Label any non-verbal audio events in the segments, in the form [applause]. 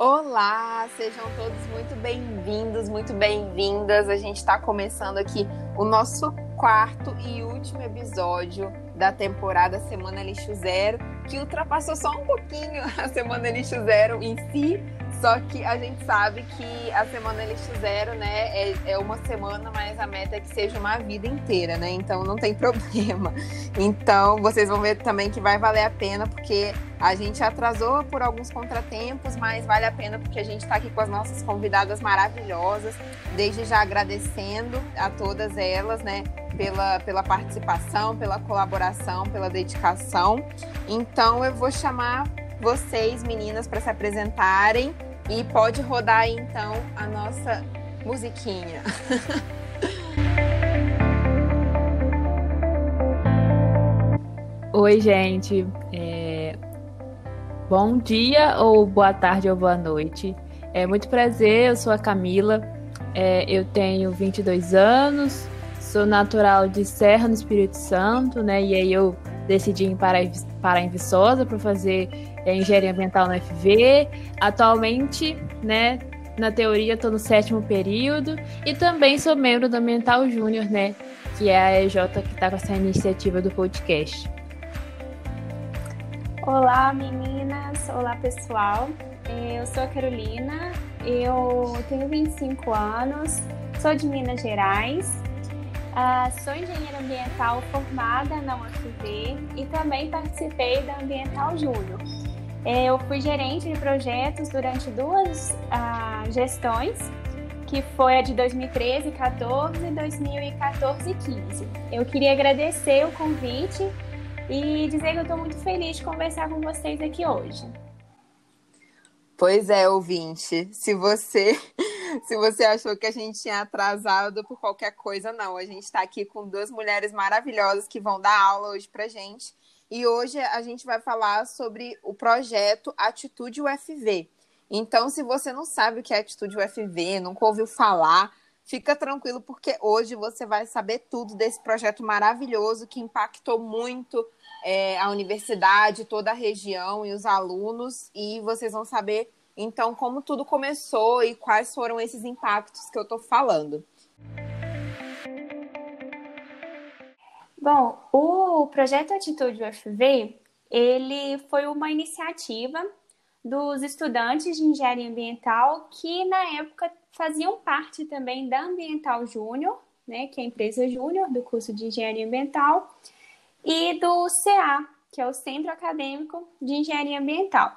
Olá, sejam todos muito bem-vindos, muito bem-vindas. A gente está começando aqui o nosso quarto e último episódio da temporada Semana Lixo Zero, que ultrapassou só um pouquinho [laughs] a Semana Lixo Zero em si, só que a gente sabe que a semana lixo zero, né, é, é, uma semana, mas a meta é que seja uma vida inteira, né? Então não tem [laughs] problema. Então vocês vão ver também que vai valer a pena, porque a gente atrasou por alguns contratempos, mas vale a pena porque a gente está aqui com as nossas convidadas maravilhosas. Desde já agradecendo a todas elas, né, pela, pela participação, pela colaboração, pela dedicação. Então eu vou chamar vocês, meninas, para se apresentarem e pode rodar aí, então a nossa musiquinha. [laughs] Oi, gente. É... Bom dia, ou boa tarde, ou boa noite. É muito prazer, eu sou a Camila. É, eu tenho 22 anos, sou natural de Serra, no Espírito Santo, né? E aí eu decidi ir para, para em Viçosa para fazer é, engenharia ambiental no FV. Atualmente, né, na teoria estou no sétimo período e também sou membro do Ambiental Júnior, né, que é a EJ que está com essa iniciativa do podcast. Olá, meninas. Olá, pessoal. Eu sou a Carolina, eu tenho 25 anos, sou de Minas Gerais Uh, sou engenheira ambiental formada na UFV e também participei da Ambiental Júnior. É, eu fui gerente de projetos durante duas uh, gestões, que foi a de 2013 14 e 2014 15. Eu queria agradecer o convite e dizer que eu estou muito feliz de conversar com vocês aqui hoje. Pois é, ouvinte. Se você se você achou que a gente tinha atrasado por qualquer coisa, não. A gente está aqui com duas mulheres maravilhosas que vão dar aula hoje para gente. E hoje a gente vai falar sobre o projeto Atitude UFV. Então, se você não sabe o que é Atitude UFV, nunca ouviu falar, fica tranquilo, porque hoje você vai saber tudo desse projeto maravilhoso que impactou muito é, a universidade, toda a região e os alunos. E vocês vão saber então, como tudo começou e quais foram esses impactos que eu estou falando? Bom, o projeto Atitude UFV, ele foi uma iniciativa dos estudantes de engenharia ambiental que na época faziam parte também da Ambiental Júnior, né, que é a empresa júnior do curso de engenharia ambiental, e do CA, que é o Centro Acadêmico de Engenharia Ambiental.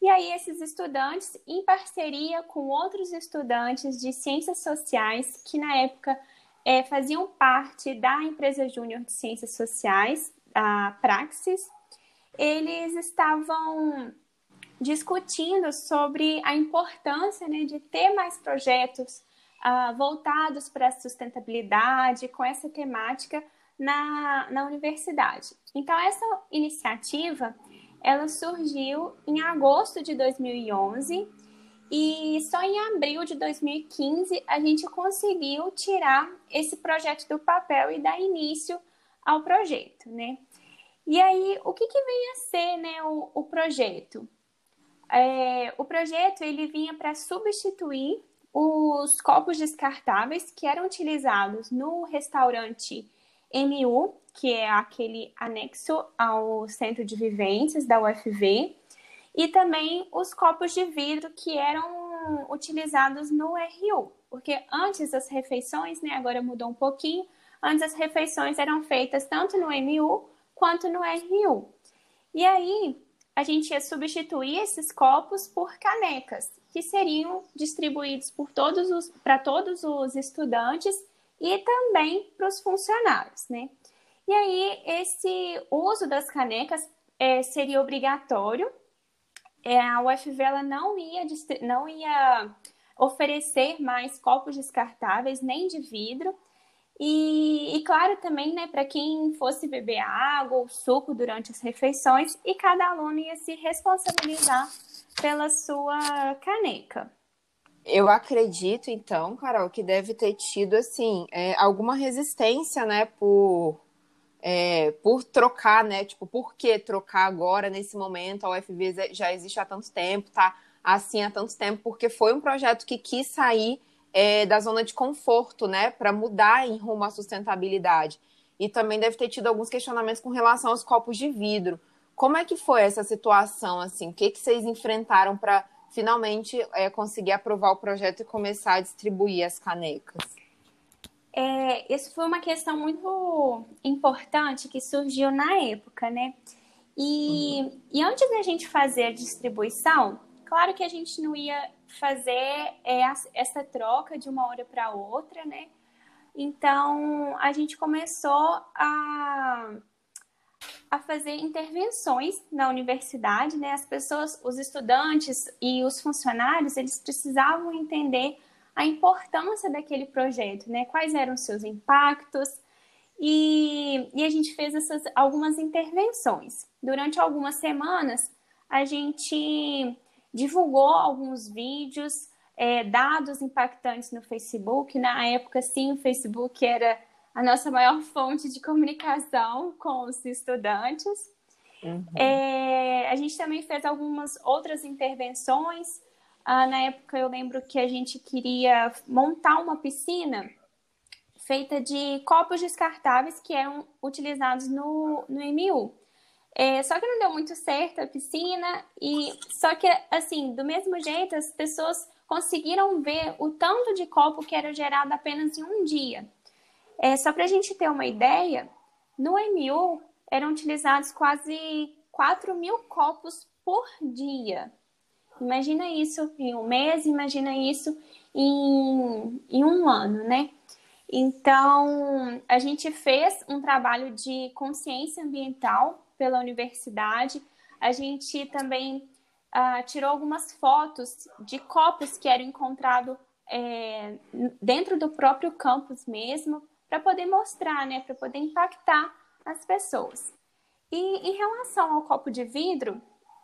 E aí, esses estudantes, em parceria com outros estudantes de ciências sociais, que na época é, faziam parte da empresa júnior de ciências sociais, a Praxis, eles estavam discutindo sobre a importância né, de ter mais projetos uh, voltados para a sustentabilidade, com essa temática na, na universidade. Então, essa iniciativa ela surgiu em agosto de 2011 e só em abril de 2015 a gente conseguiu tirar esse projeto do papel e dar início ao projeto, né? E aí, o que, que vem a ser né, o, o projeto? É, o projeto ele vinha para substituir os copos descartáveis que eram utilizados no restaurante MU, que é aquele anexo ao centro de vivências da UFV, e também os copos de vidro que eram utilizados no RU, porque antes as refeições, né, agora mudou um pouquinho, antes as refeições eram feitas tanto no MU quanto no RU. E aí a gente ia substituir esses copos por canecas, que seriam distribuídos por todos os para todos os estudantes e também para os funcionários, né? E aí, esse uso das canecas é, seria obrigatório. É, a UFV ela não, ia, não ia oferecer mais copos descartáveis, nem de vidro. E, e claro, também, né, para quem fosse beber água ou suco durante as refeições, e cada aluno ia se responsabilizar pela sua caneca. Eu acredito, então, Carol, que deve ter tido, assim, é, alguma resistência, né, por é, por trocar, né? Tipo, por que trocar agora, nesse momento? A UFV já existe há tanto tempo, tá assim há tanto tempo, porque foi um projeto que quis sair é, da zona de conforto, né, para mudar em rumo à sustentabilidade. E também deve ter tido alguns questionamentos com relação aos copos de vidro. Como é que foi essa situação, assim? O que, que vocês enfrentaram para finalmente é, conseguir aprovar o projeto e começar a distribuir as canecas? É, isso foi uma questão muito importante que surgiu na época, né? E, uhum. e antes da gente fazer a distribuição, claro que a gente não ia fazer é, essa troca de uma hora para outra, né? Então a gente começou a, a fazer intervenções na universidade, né? As pessoas, os estudantes e os funcionários, eles precisavam entender a importância daquele projeto, né? Quais eram os seus impactos. E, e a gente fez essas algumas intervenções. Durante algumas semanas, a gente divulgou alguns vídeos, é, dados impactantes no Facebook. Na época, sim, o Facebook era a nossa maior fonte de comunicação com os estudantes. Uhum. É, a gente também fez algumas outras intervenções ah, na época eu lembro que a gente queria montar uma piscina feita de copos descartáveis que eram utilizados no, no MU. É, só que não deu muito certo a piscina e só que assim do mesmo jeito as pessoas conseguiram ver o tanto de copo que era gerado apenas em um dia. É, só para a gente ter uma ideia, no MU eram utilizados quase 4 mil copos por dia. Imagina isso em um mês, imagina isso em, em um ano, né? Então, a gente fez um trabalho de consciência ambiental pela universidade. A gente também uh, tirou algumas fotos de copos que eram encontrados é, dentro do próprio campus mesmo, para poder mostrar, né, para poder impactar as pessoas. E em relação ao copo de vidro,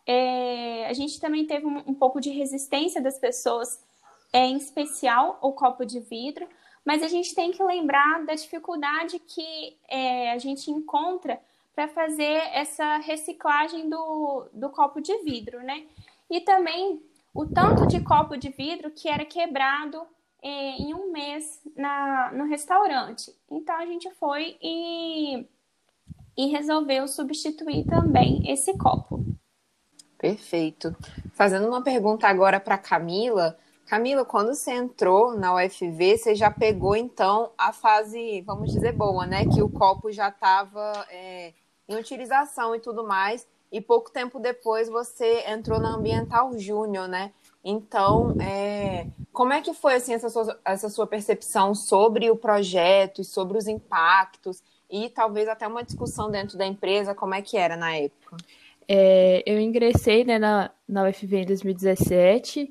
é, a gente também teve um, um, pouco de resistência das pessoas, é, em especial o copo de vidro, mas a gente tem que lembrar da dificuldade que é, a gente encontra para fazer essa reciclagem do, do copo de vidro, né? E também o tanto de copo de vidro que era quebrado em um mês na, no restaurante. Então a gente foi e, e resolveu substituir também esse copo. Perfeito. Fazendo uma pergunta agora para Camila. Camila, quando você entrou na UFV, você já pegou então a fase, vamos dizer, boa, né? Que o copo já estava é, em utilização e tudo mais. E pouco tempo depois você entrou na Ambiental Júnior, né? Então, é, como é que foi assim essa sua, essa sua percepção sobre o projeto e sobre os impactos e talvez até uma discussão dentro da empresa, como é que era na época? É, eu ingressei né, na, na UFV em 2017,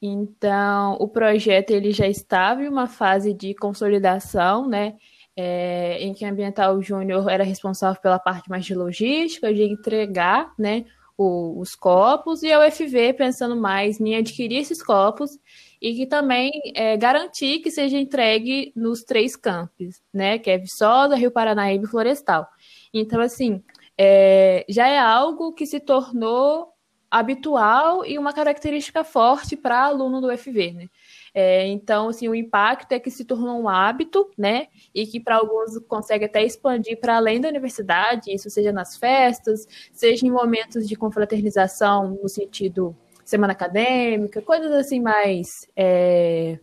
então o projeto ele já estava em uma fase de consolidação, né, é, em que a Ambiental Júnior era responsável pela parte mais de logística, de entregar né, o, os copos, e a UFV pensando mais em adquirir esses copos e que também é, garantir que seja entregue nos três campos, né, que é Viçosa, Rio Paranaíba e Florestal. Então, assim, é, já é algo que se tornou habitual e uma característica forte para aluno do UFV, né? É, então, assim, o impacto é que se tornou um hábito, né? E que para alguns consegue até expandir para além da universidade, isso seja nas festas, seja em momentos de confraternização no sentido semana acadêmica, coisas assim mais é,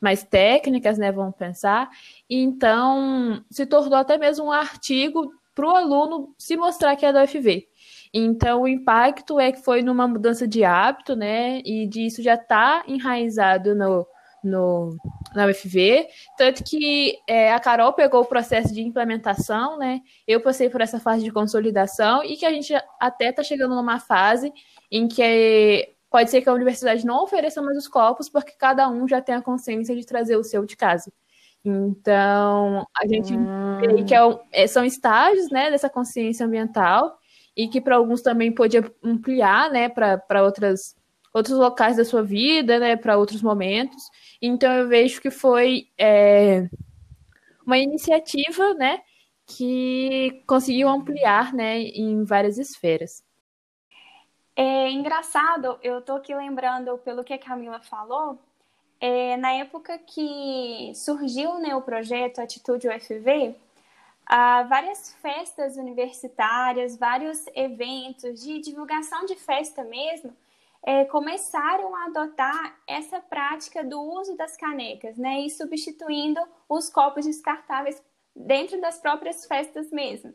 mais técnicas, né? Vamos pensar. Então, se tornou até mesmo um artigo para o aluno se mostrar que é da UFV. Então, o impacto é que foi numa mudança de hábito, né? E disso já está enraizado no, no, na UFV. Tanto que é, a Carol pegou o processo de implementação, né? Eu passei por essa fase de consolidação e que a gente até está chegando numa fase em que pode ser que a universidade não ofereça mais os copos, porque cada um já tem a consciência de trazer o seu de casa. Então, a gente hum. que é, é, são estágios né, dessa consciência ambiental e que para alguns também pode ampliar né, para outros locais da sua vida, né, para outros momentos. Então, eu vejo que foi é, uma iniciativa né, que conseguiu ampliar né, em várias esferas. É engraçado, eu tô aqui lembrando pelo que a Camila falou, é, na época que surgiu né, o projeto Atitude UFV, há várias festas universitárias, vários eventos de divulgação de festa mesmo, é, começaram a adotar essa prática do uso das canecas, né, e substituindo os copos descartáveis dentro das próprias festas mesmo.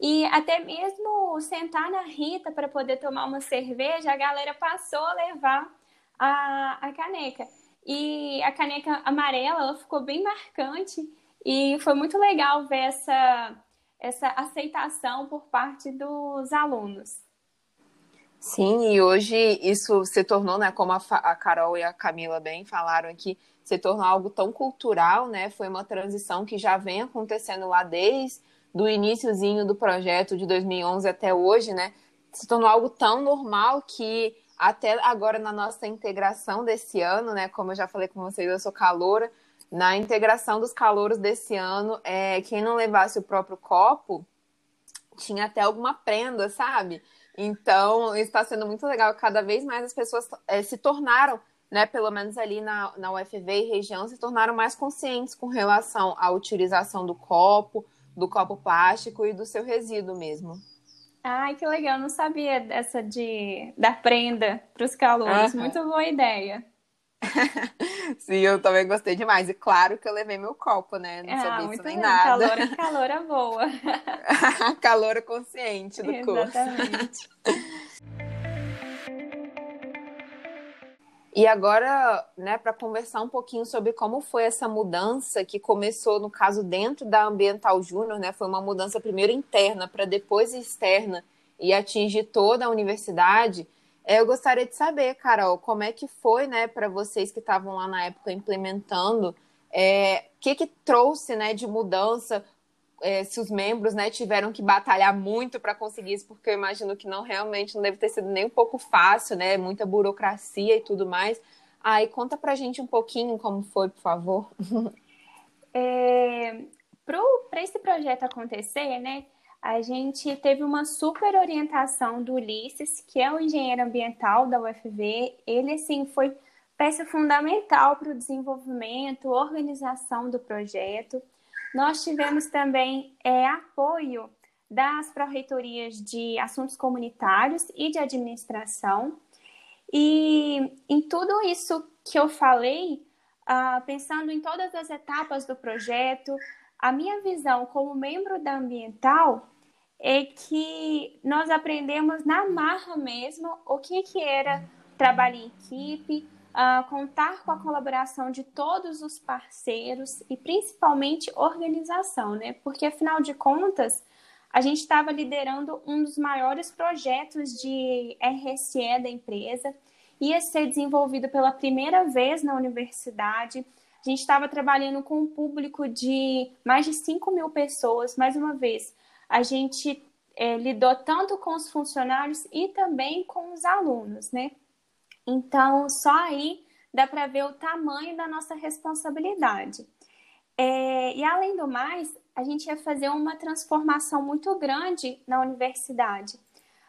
E até mesmo sentar na Rita para poder tomar uma cerveja, a galera passou a levar a, a caneca. E a caneca amarela ela ficou bem marcante e foi muito legal ver essa, essa aceitação por parte dos alunos. Sim, e hoje isso se tornou, né, como a, a Carol e a Camila bem falaram aqui, se tornou algo tão cultural, né? Foi uma transição que já vem acontecendo lá desde do iníciozinho do projeto de 2011 até hoje, né? Se tornou algo tão normal que até agora na nossa integração desse ano, né? Como eu já falei com vocês, eu sou caloura. Na integração dos calouros desse ano, é, quem não levasse o próprio copo tinha até alguma prenda, sabe? Então, está sendo muito legal. Cada vez mais as pessoas é, se tornaram, né, pelo menos ali na, na UFV e região, se tornaram mais conscientes com relação à utilização do copo, do copo plástico e do seu resíduo mesmo. Ai, que legal, não sabia dessa de da prenda para os calouros. Uhum. Muito boa ideia. [laughs] Sim, eu também gostei demais. E claro que eu levei meu copo, né? Não ah, sabia isso nem bem. nada. Calor, calor é boa. [laughs] calor consciente do Exatamente. curso. E agora, né, para conversar um pouquinho sobre como foi essa mudança que começou, no caso, dentro da Ambiental Júnior, né? Foi uma mudança primeiro interna para depois externa e atingir toda a universidade. É, eu gostaria de saber, Carol, como é que foi, né, para vocês que estavam lá na época implementando, é, o que que trouxe, né, de mudança, é, se os membros, né, tiveram que batalhar muito para conseguir isso, porque eu imagino que não realmente não deve ter sido nem um pouco fácil, né, muita burocracia e tudo mais. Aí conta para gente um pouquinho como foi, por favor. [laughs] É, para esse projeto acontecer, né, a gente teve uma super orientação do Ulisses, que é o engenheiro ambiental da UFV. Ele, assim, foi peça fundamental para o desenvolvimento, organização do projeto. Nós tivemos também é, apoio das pró-reitorias de assuntos comunitários e de administração. E em tudo isso que eu falei, uh, pensando em todas as etapas do projeto, a minha visão como membro da Ambiental é que nós aprendemos na marra mesmo o que, que era trabalho em equipe, uh, contar com a colaboração de todos os parceiros e principalmente organização, né? Porque afinal de contas, a gente estava liderando um dos maiores projetos de RSE da empresa, ia ser desenvolvido pela primeira vez na universidade. A gente estava trabalhando com um público de mais de 5 mil pessoas, mais uma vez. A gente é, lidou tanto com os funcionários e também com os alunos, né? Então, só aí dá para ver o tamanho da nossa responsabilidade. É, e além do mais, a gente ia fazer uma transformação muito grande na universidade.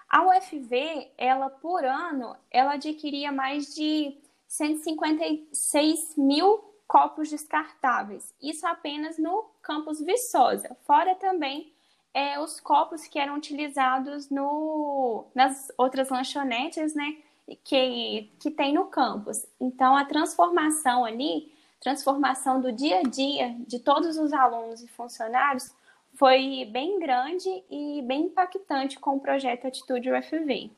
A UFV, ela por ano, ela adquiria mais de 156 mil copos descartáveis. Isso apenas no campus Viçosa. Fora também é, os copos que eram utilizados no, nas outras lanchonetes, né? Que, que tem no campus. Então, a transformação ali, transformação do dia a dia de todos os alunos e funcionários, foi bem grande e bem impactante com o projeto Atitude UFV.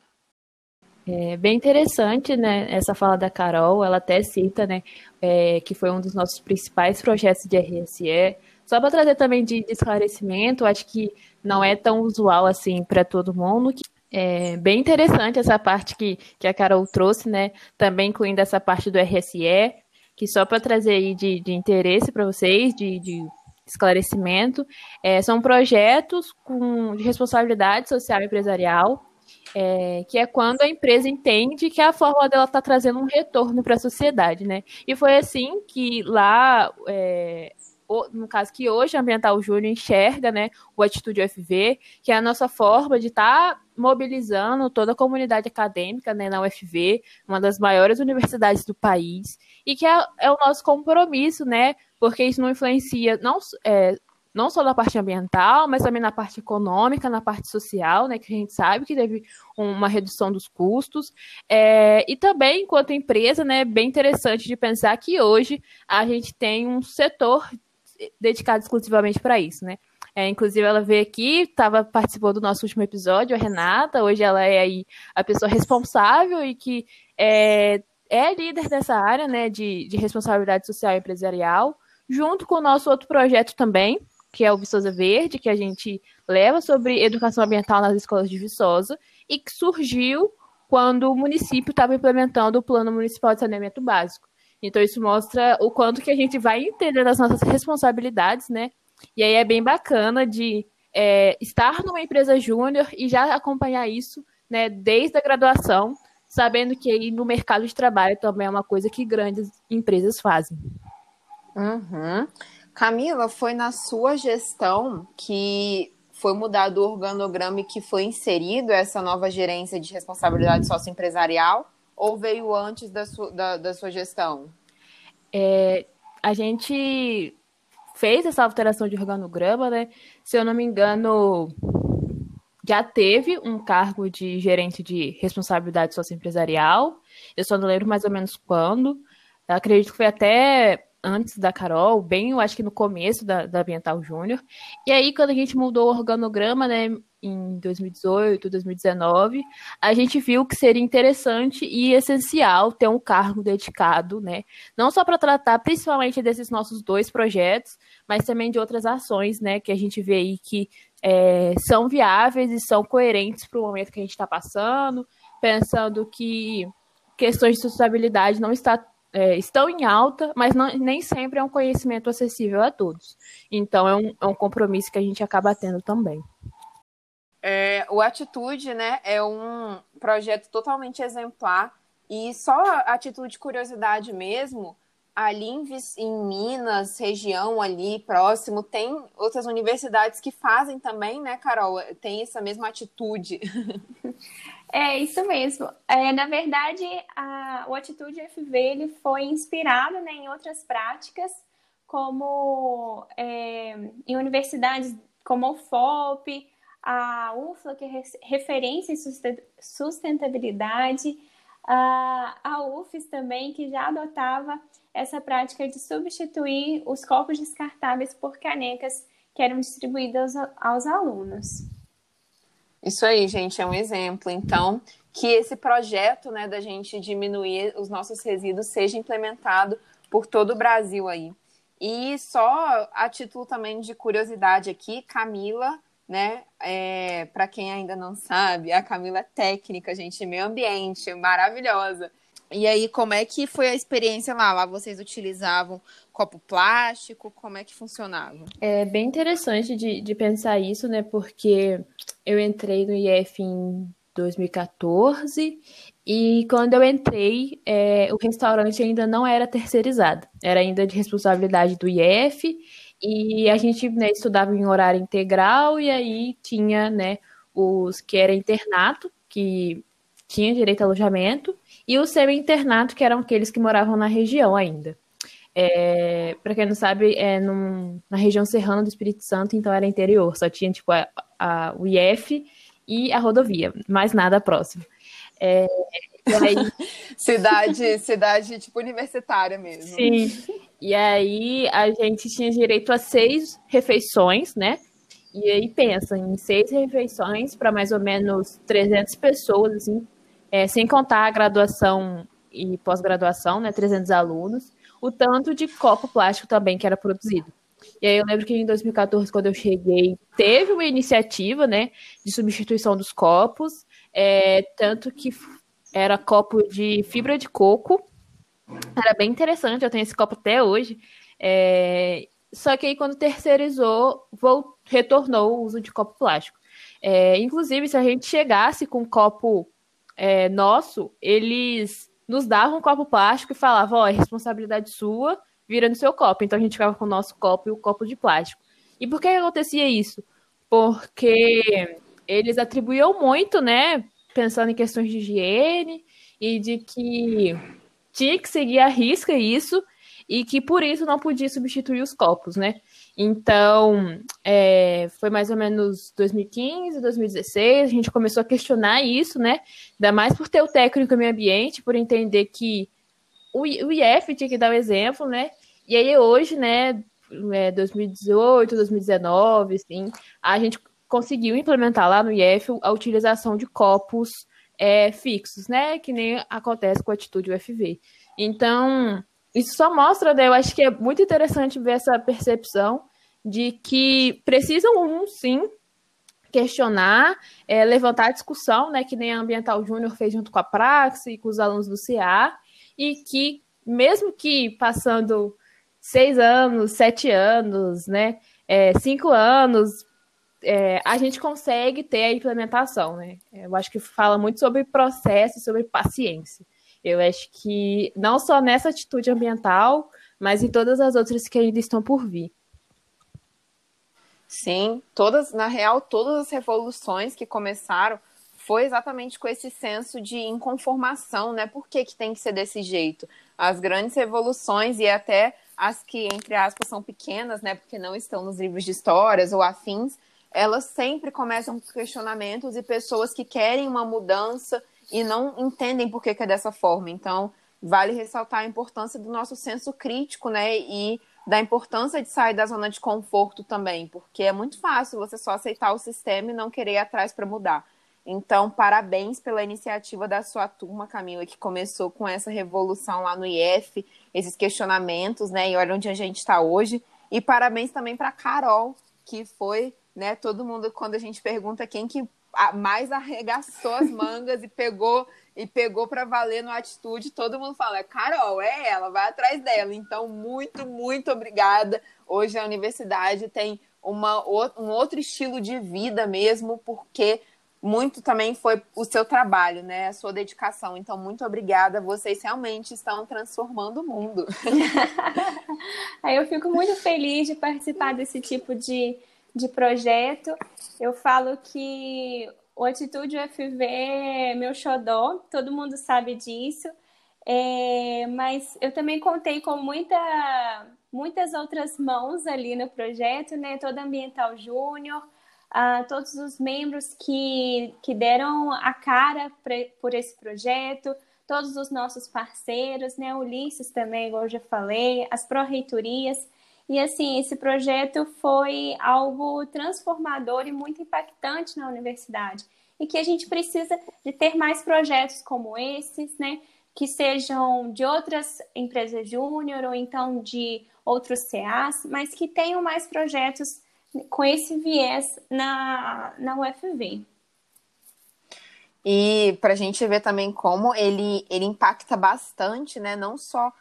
É bem interessante, né, essa fala da Carol, ela até cita, né, é, que foi um dos nossos principais projetos de RSE, só para trazer também de, de, esclarecimento, acho que não é tão usual assim para todo mundo. É bem interessante essa parte que, que a Carol trouxe, né? Também incluindo essa parte do RSE, que só para trazer aí de, de interesse para vocês, de, de esclarecimento, é, são projetos com, de responsabilidade social e empresarial, é, que é quando a empresa entende que a fórmula dela está trazendo um retorno para a sociedade, né? E foi assim que lá é, no caso que hoje a Ambiental Júnior enxerga, né, o Atitude UFV, que é a nossa forma de estar tá mobilizando toda a comunidade acadêmica né, na UFV, uma das maiores universidades do país, e que é, é o nosso compromisso, né, porque isso não influencia não, é, não só na parte ambiental, mas também na parte econômica, na parte social, né, que a gente sabe que teve uma redução dos custos, é, e também, enquanto empresa, né, bem interessante de pensar que hoje a gente tem um setor dedicado exclusivamente para isso, né. É, inclusive, ela veio aqui, tava, participou do nosso último episódio, a Renata, hoje ela é aí a pessoa responsável e que é, é líder dessa área, né, de, de responsabilidade social e empresarial, junto com o nosso outro projeto também, que é o Viçosa Verde, que a gente leva sobre educação ambiental nas escolas de Viçosa, e que surgiu quando o município estava implementando o Plano Municipal de Saneamento Básico. Então, isso mostra o quanto que a gente vai entender as nossas responsabilidades, né? E aí é bem bacana de é, estar numa empresa júnior e já acompanhar isso, né, desde a graduação, sabendo que aí no mercado de trabalho também é uma coisa que grandes empresas fazem. Uhum. Camila, foi na sua gestão que foi mudado o organograma e que foi inserido essa nova gerência de responsabilidade socioempresarial? Ou veio antes da sua, da, da sua gestão? É, a gente fez essa alteração de organograma, né? Se eu não me engano, já teve um cargo de gerente de responsabilidade socioempresarial. Eu só não lembro mais ou menos quando. Eu acredito que foi até antes da Carol, bem, eu acho que no começo da, da Ambiental Júnior. E aí, quando a gente mudou o organograma, né, em 2018, 2019, a gente viu que seria interessante e essencial ter um cargo dedicado, né, não só para tratar principalmente desses nossos dois projetos, mas também de outras ações, né, que a gente vê aí que é, são viáveis e são coerentes para o momento que a gente está passando, pensando que questões de sustentabilidade não está é, estão em alta, mas não, nem sempre é um conhecimento acessível a todos. Então, é um, é um compromisso que a gente acaba tendo também. É, o Atitude né, é um projeto totalmente exemplar e só a atitude de curiosidade mesmo, ali em, Minas, região ali próximo, tem outras universidades que fazem também, né, Carol? Tem essa mesma atitude. [laughs] É isso mesmo. É, na verdade, a, o Atitude FV ele foi inspirado né, em outras práticas, como é, em universidades como o FOP, a UFLA, que é referência em sustentabilidade, a, a UFES também, que já adotava essa prática de substituir os copos descartáveis por canecas que eram distribuídas aos, alunos. Isso aí, gente, é um exemplo. Então, que esse projeto, né, da gente diminuir os nossos resíduos seja implementado por todo o Brasil aí. E só a título também de curiosidade aqui, Camila, né, é, para quem ainda não sabe, a Camila é técnica, gente, meio ambiente, maravilhosa. E aí, como é que foi a experiência lá? Lá vocês utilizavam copo plástico? Como é que funcionava? É bem interessante de, de pensar isso, né? Porque eu entrei no IF em 2014 e quando eu entrei, é, o restaurante ainda não era terceirizado, era ainda de responsabilidade do IF e a gente né, estudava em horário integral e aí tinha né, os que era internato, que tinha direito a alojamento, e o semi-internato, que eram aqueles que moravam na região ainda. É, para quem não sabe, é num, na região serrana do Espírito Santo, então era interior, só tinha tipo a, a, o IF e a rodovia, mais nada próximo. É, aí... cidade, cidade tipo universitária mesmo. Sim. E aí a gente tinha direito a seis refeições, né? E aí pensa em seis refeições para mais ou menos 300 pessoas, assim, é, sem contar a graduação e pós-graduação, né, 300 alunos, o tanto de copo plástico também que era produzido. E aí eu lembro que em 2014, quando eu cheguei, teve uma iniciativa, né, de substituição dos copos, é, tanto que era copo de fibra de coco, era bem interessante, eu tenho esse copo até hoje, é, só que aí quando terceirizou, voltou, retornou o uso de copo plástico. É, inclusive, se a gente chegasse com um copo é, nosso, eles nos davam um copo plástico e falavam, ó, oh, é responsabilidade sua, vira no seu copo. Então a gente ficava com o nosso copo e o copo de plástico. E por que acontecia isso? Porque eles atribuíam muito, né? Pensando em questões de higiene e de que tinha que seguir a risca isso e que por isso não podia substituir os copos, né? Então, é, foi mais ou menos 2015, 2016, a gente começou a questionar isso, né? Ainda mais por ter o técnico em meio ambiente, por entender que o, IF tinha que dar o exemplo, né? E aí hoje, né, é, 2018, 2019, assim, a gente conseguiu implementar lá no IF a utilização de copos é, fixos, né? Que nem acontece com a atitude UFV. Então, isso só mostra, né? Eu acho que é muito interessante ver essa percepção de que precisam, um, sim, questionar, é, levantar discussão, né? Que nem a Ambiental Júnior fez junto com a Praxe e com os alunos do CA, e que, mesmo que passando seis anos, sete anos, né? É, cinco anos, é, a gente consegue ter a implementação, né? Eu acho que fala muito sobre processo, sobre paciência. Eu acho que não só nessa atitude ambiental, mas em todas as outras que ainda estão por vir. Sim, todas, na real, todas as revoluções que começaram foi exatamente com esse senso de inconformação, né? Por que, que tem que ser desse jeito? As grandes revoluções e até as que, entre aspas, são pequenas, né? Porque não estão nos livros de histórias ou afins, elas sempre começam com questionamentos e pessoas que querem uma mudança e não entendem por que, que é dessa forma. Então, vale ressaltar a importância do nosso senso crítico, né? E da importância de sair da zona de conforto também, porque é muito fácil você só aceitar o sistema e não querer ir atrás para mudar. Então, parabéns pela iniciativa da sua turma, Camila, que começou com essa revolução lá no IF, esses questionamentos, né? E olha onde a gente está hoje. E parabéns também para Carol, que foi, né? Todo mundo, quando a gente pergunta quem que mais arregaçou as mangas e pegou e pegou para valer no atitude, todo mundo fala, é Carol, é ela, vai atrás dela. Então, muito, muito obrigada. Hoje a universidade tem uma, um outro estilo de vida mesmo, porque muito também foi o seu trabalho, né? A sua dedicação. Então, muito obrigada. Vocês realmente estão transformando o mundo. [laughs] Eu fico muito feliz de participar desse tipo de, de projeto. Eu falo que o Atitude UFV é meu xodó, todo mundo sabe disso. É, mas eu também contei com muita, muitas outras mãos ali no projeto, né? Toda Ambiental Júnior, uh, todos os membros que, que deram a cara por esse projeto, todos os nossos parceiros, né? Ulisses também, igual eu já falei, as pró-reitorias. E assim, esse projeto foi algo transformador e muito impactante na universidade. E que a gente precisa de ter mais projetos como esses, né? Que sejam de outras empresas júnior ou então de outros CAs, mas que tenham mais projetos com esse viés na, na UFV. E para a gente ver também como ele, ele impacta bastante, né? Não só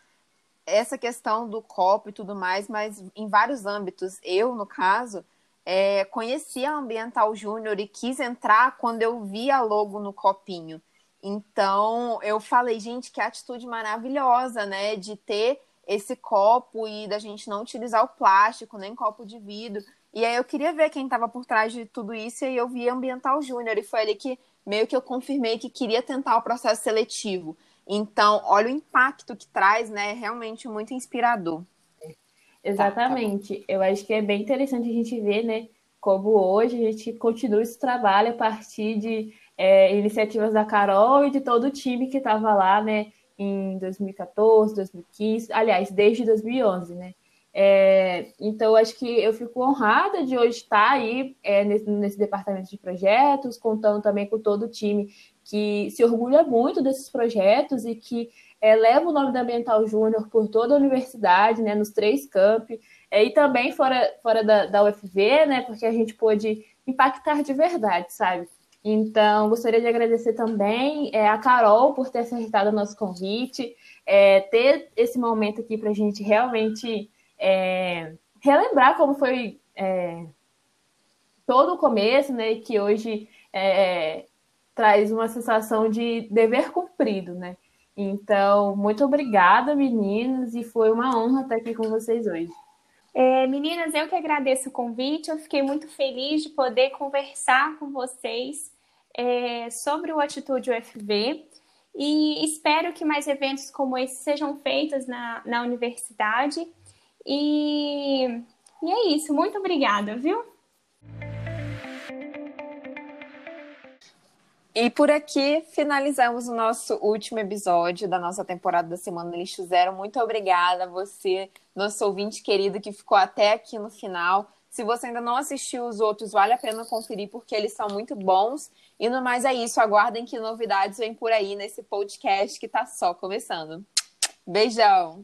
essa questão do copo e tudo mais, mas em vários âmbitos. Eu, no caso, é, conheci a Ambiental Júnior e quis entrar quando eu vi a logo no copinho. Então, eu falei, gente, que atitude maravilhosa, né? De ter esse copo e da gente não utilizar o plástico, nem copo de vidro. E aí eu queria ver quem estava por trás de tudo isso, e aí eu vi Ambiental Júnior, e foi ali que meio que eu confirmei que queria tentar o processo seletivo. Então, olha o impacto que traz, né? É realmente muito inspirador. Exatamente. Tá, tá eu acho que é bem interessante a gente ver, né? Como hoje a gente continua esse trabalho a partir de é, iniciativas da Carol e de todo o time que estava lá, né? Em 2014, 2015, aliás, desde 2011, né? É, então, acho que eu fico honrada de hoje estar aí é, nesse, nesse, departamento de projetos, contando também com todo o time que se orgulha muito desses projetos e que é, leva o nome da Ambiental Júnior por toda a universidade, né, nos três campi, é, e também fora, fora da, da UFV, né, porque a gente pôde impactar de verdade, sabe? Então, gostaria de agradecer também é, a Carol por ter aceitado o nosso convite, é, ter esse momento aqui para a gente realmente é, relembrar como foi é, todo o começo, né? Que hoje é, traz uma sensação de dever cumprido, né? Então, muito obrigada, meninas, e foi uma honra estar aqui com vocês hoje. É, meninas, eu que agradeço o convite, eu fiquei muito feliz de poder conversar com vocês é, sobre o Atitude UFV e espero que mais eventos como esse sejam feitos na, na universidade. E, e é isso, muito obrigada, viu? E por aqui finalizamos o nosso último episódio da nossa temporada da Semana Lixo Zero. Muito obrigada a você, nosso ouvinte querido, que ficou até aqui no final. Se você ainda não assistiu os outros, vale a pena conferir porque eles são muito bons. E no mais é isso, aguardem que novidades vêm por aí nesse podcast que está só começando. Beijão!